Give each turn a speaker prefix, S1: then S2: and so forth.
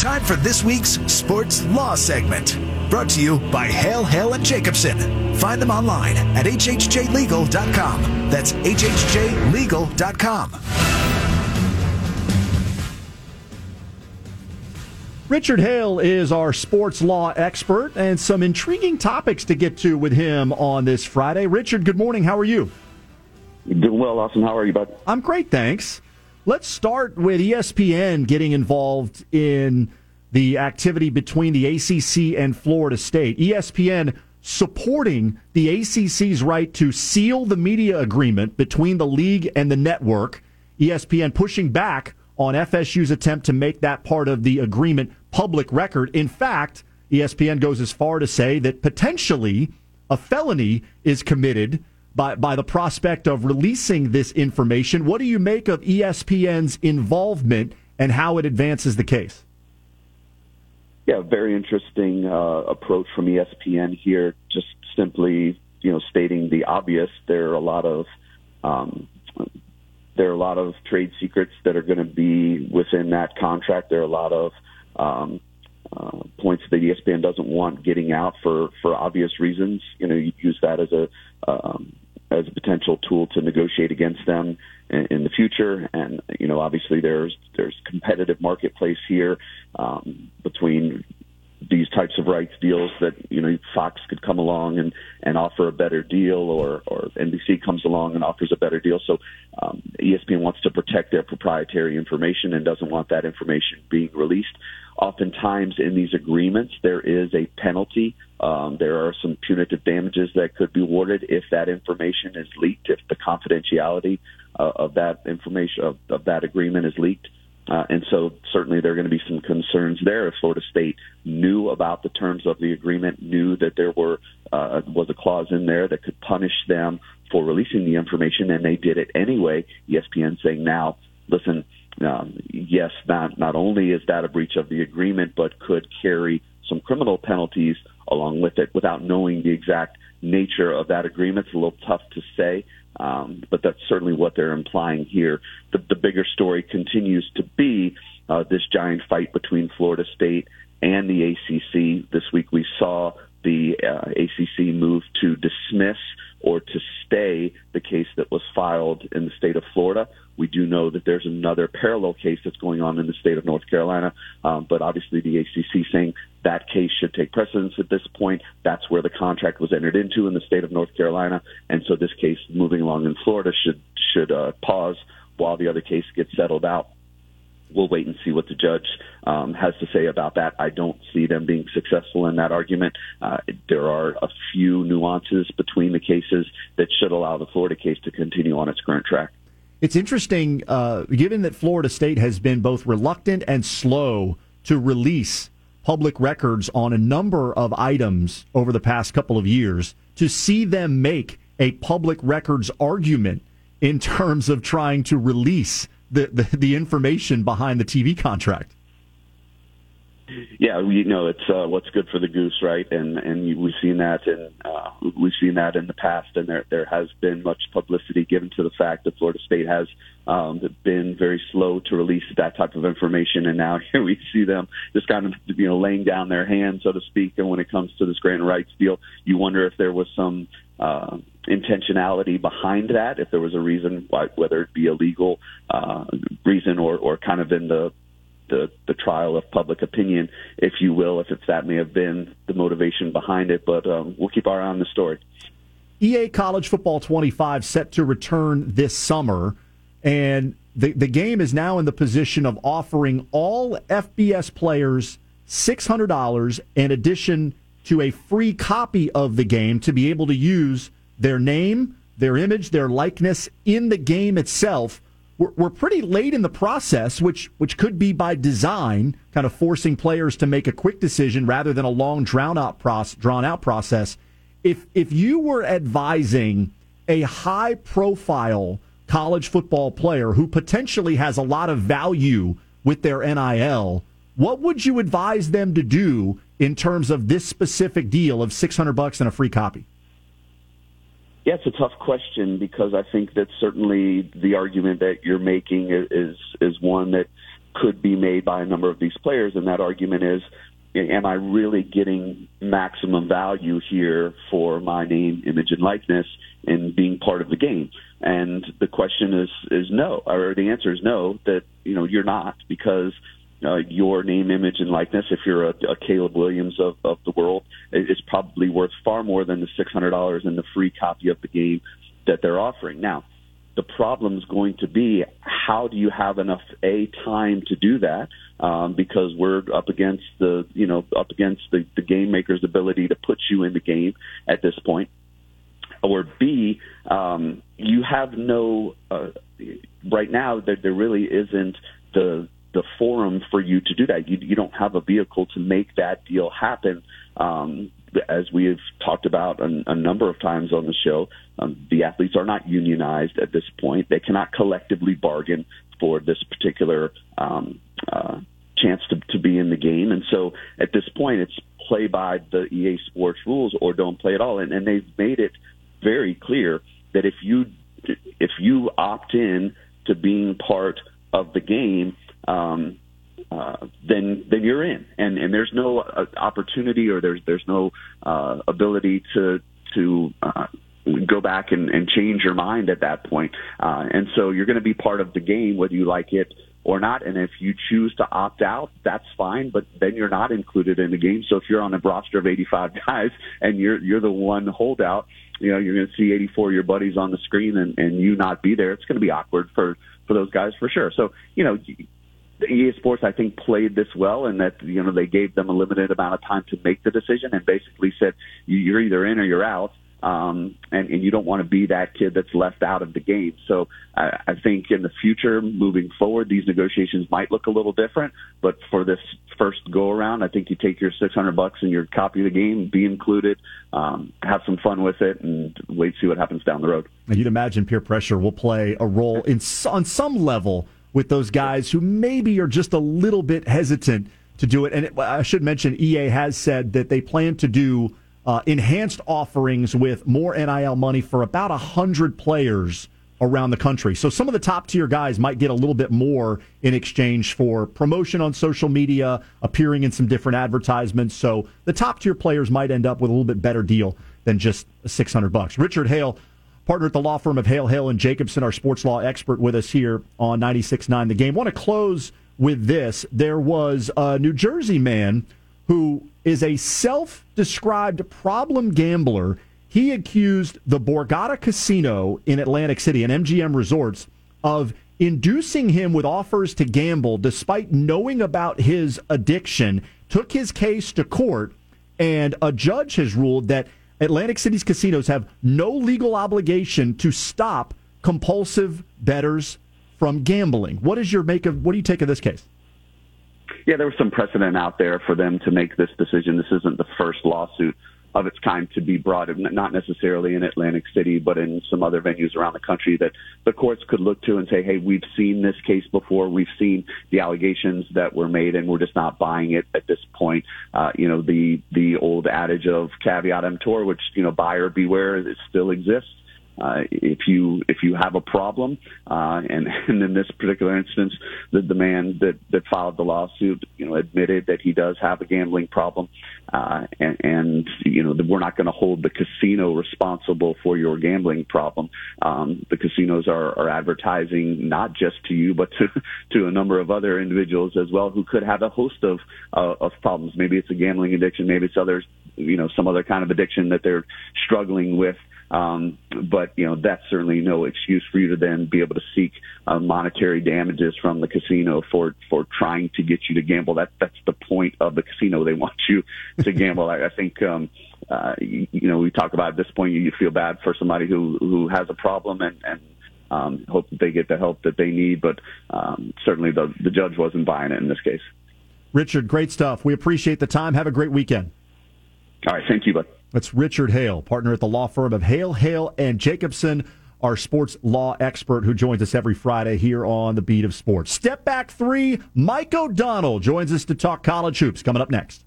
S1: Time for this week's Sports Law segment. Brought to you by Hale, Hale and Jacobson. Find them online at hhjlegal.com. That's hhjlegal.com.
S2: Richard Hale is our sports law expert and some intriguing topics to get to with him on this Friday. Richard, good morning. How are you?
S3: Doing well, Austin. How are you, bud?
S2: I'm great, thanks. Let's start with ESPN getting involved in the activity between the ACC and Florida State. ESPN supporting the ACC's right to seal the media agreement between the league and the network. ESPN pushing back on FSU's attempt to make that part of the agreement public record. In fact, ESPN goes as far to say that potentially a felony is committed by, by the prospect of releasing this information. What do you make of ESPN's involvement and how it advances the case?
S3: Yeah, very interesting uh, approach from ESPN here. Just simply, you know, stating the obvious. There are a lot of um, there are a lot of trade secrets that are going to be within that contract. There are a lot of um, uh, points that ESPN doesn't want getting out for for obvious reasons. You know, you use that as a um, as a potential tool to negotiate against them in, in the future. And you know, obviously, there's there's competitive marketplace here um, between these types of rights deals that you know Fox could come along and and offer a better deal, or or NBC comes along and offers a better deal. So um, ESPN wants to protect their proprietary information and doesn't want that information being released. Oftentimes in these agreements, there is a penalty. Um, there are some punitive damages that could be awarded if that information is leaked, if the confidentiality uh, of that information of, of that agreement is leaked. Uh, and so certainly there are going to be some concerns there if Florida State knew about the terms of the agreement, knew that there were uh, was a clause in there that could punish them for releasing the information, and they did it anyway. ESPN saying now, listen, um, yes, not not only is that a breach of the agreement, but could carry some criminal penalties along with it without knowing the exact nature of that agreement. It's a little tough to say. Um, but that's certainly what they're implying here. The, the bigger story continues to be uh, this giant fight between Florida State and the ACC. This week we saw the uh, ACC move to dismiss or to stay the case that was filed in the state of Florida. We do know that there's another parallel case that's going on in the state of North Carolina, um, but obviously the ACC saying that case should take precedence at this point. That's where the contract was entered into in the state of North Carolina, and so this case moving along in Florida should should uh, pause while the other case gets settled out we'll wait and see what the judge um, has to say about that. I don't see them being successful in that argument. Uh, there are a few nuances between the cases that should allow the Florida case to continue on its current track.
S2: It's interesting, uh, given that Florida State has been both reluctant and slow to release public records on a number of items over the past couple of years, to see them make a public records argument in terms of trying to release the, the, information behind the TV contract.
S3: Yeah, you know it's uh, what's good for the goose, right? And and we've seen that, and uh, we've seen that in the past, and there there has been much publicity given to the fact that Florida State has um, been very slow to release that type of information, and now here we see them just kind of you know laying down their hand, so to speak. And when it comes to this grant rights deal, you wonder if there was some uh, intentionality behind that, if there was a reason, why, whether it be a legal uh, reason or, or kind of in the, the the trial of public opinion, if you will, if it's that may have been the motivation behind it. But um, we'll keep our eye on the story.
S2: EA College Football 25 set to return this summer, and the the game is now in the position of offering all FBS players six hundred dollars in addition to a free copy of the game to be able to use their name, their image, their likeness in the game itself. We're, we're pretty late in the process, which which could be by design, kind of forcing players to make a quick decision rather than a long drawn out process. Drawn out process. If if you were advising a high profile college football player who potentially has a lot of value with their NIL, what would you advise them to do in terms of this specific deal of 600 bucks and a free copy?
S3: Yeah, it's a tough question because I think that certainly the argument that you're making is is one that could be made by a number of these players, and that argument is am I really getting maximum value here for my name, image, and likeness in being part of the game? And the question is is no, or the answer is no. That you know you're not because uh, your name, image, and likeness, if you're a, a Caleb Williams of, of the world, is probably worth far more than the $600 and the free copy of the game that they're offering. Now, the problem is going to be how do you have enough a time to do that um, because we're up against the you know up against the, the game maker's ability to put you in the game at this point or b um, you have no uh, right now there, there really isn't the the forum for you to do that. You, you don't have a vehicle to make that deal happen. Um, as we have talked about a, a number of times on the show, um, the athletes are not unionized at this point. They cannot collectively bargain for this particular um, uh, chance to, to be in the game. And so at this point, it's play by the EA Sports rules or don't play at all. And, and they've made it very clear that if you if you opt in to being part of the game, um, uh, then then you're in, and and there's no uh, opportunity or there's there's no uh, ability to to uh, go back and, and change your mind at that point. Uh, and so you're going to be part of the game whether you like it or not. And if you choose to opt out, that's fine, but then you're not included in the game. So if you're on a roster of 85 guys and you're you're the one holdout, you know you're going to see 84 of your buddies on the screen and, and you not be there. It's going to be awkward for for those guys for sure. So you know EA Sports, I think, played this well, and that you know they gave them a limited amount of time to make the decision, and basically said you're either in or you're out, um, and, and you don't want to be that kid that's left out of the game. So I, I think in the future, moving forward, these negotiations might look a little different. But for this first go around, I think you take your 600 bucks and your copy of the game, be included, um, have some fun with it, and wait to see what happens down the road.
S2: You'd imagine peer pressure will play a role in on some level with those guys who maybe are just a little bit hesitant to do it. And it, I should mention, EA has said that they plan to do uh, enhanced offerings with more NIL money for about 100 players around the country. So some of the top tier guys might get a little bit more in exchange for promotion on social media, appearing in some different advertisements. So the top tier players might end up with a little bit better deal than just 600 bucks. Richard Hale partner at the law firm of Hale, Hale and Jacobson, our sports law expert with us here on 96.9 The Game. I want to close with this. There was a New Jersey man who is a self-described problem gambler. He accused the Borgata Casino in Atlantic City and MGM Resorts of inducing him with offers to gamble despite knowing about his addiction, took his case to court, and a judge has ruled that – Atlantic City's casinos have no legal obligation to stop compulsive bettors from gambling. What is your make of what do you take of this case?
S3: Yeah, there was some precedent out there for them to make this decision. This isn't the first lawsuit of its kind to be brought, not necessarily in Atlantic City, but in some other venues around the country that the courts could look to and say, hey, we've seen this case before. We've seen the allegations that were made and we're just not buying it at this point. Uh, you know, the, the old adage of caveat emptor, which, you know, buyer beware, it still exists. Uh, if you if you have a problem, uh, and and in this particular instance, the, the man that that filed the lawsuit, you know, admitted that he does have a gambling problem, uh, and, and you know we're not going to hold the casino responsible for your gambling problem. Um, the casinos are, are advertising not just to you, but to to a number of other individuals as well who could have a host of uh, of problems. Maybe it's a gambling addiction, maybe it's others, you know, some other kind of addiction that they're struggling with. Um, but you know that's certainly no excuse for you to then be able to seek uh, monetary damages from the casino for for trying to get you to gamble. That that's the point of the casino. They want you to gamble. I, I think um, uh, you, you know we talk about at this point you, you feel bad for somebody who who has a problem and and um, hope that they get the help that they need. But um, certainly the the judge wasn't buying it in this case.
S2: Richard, great stuff. We appreciate the time. Have a great weekend.
S3: All right, thank you, bud.
S2: That's Richard Hale, partner at the law firm of Hale, Hale, and Jacobson, our sports law expert who joins us every Friday here on the Beat of Sports. Step back three, Mike O'Donnell joins us to talk college hoops coming up next.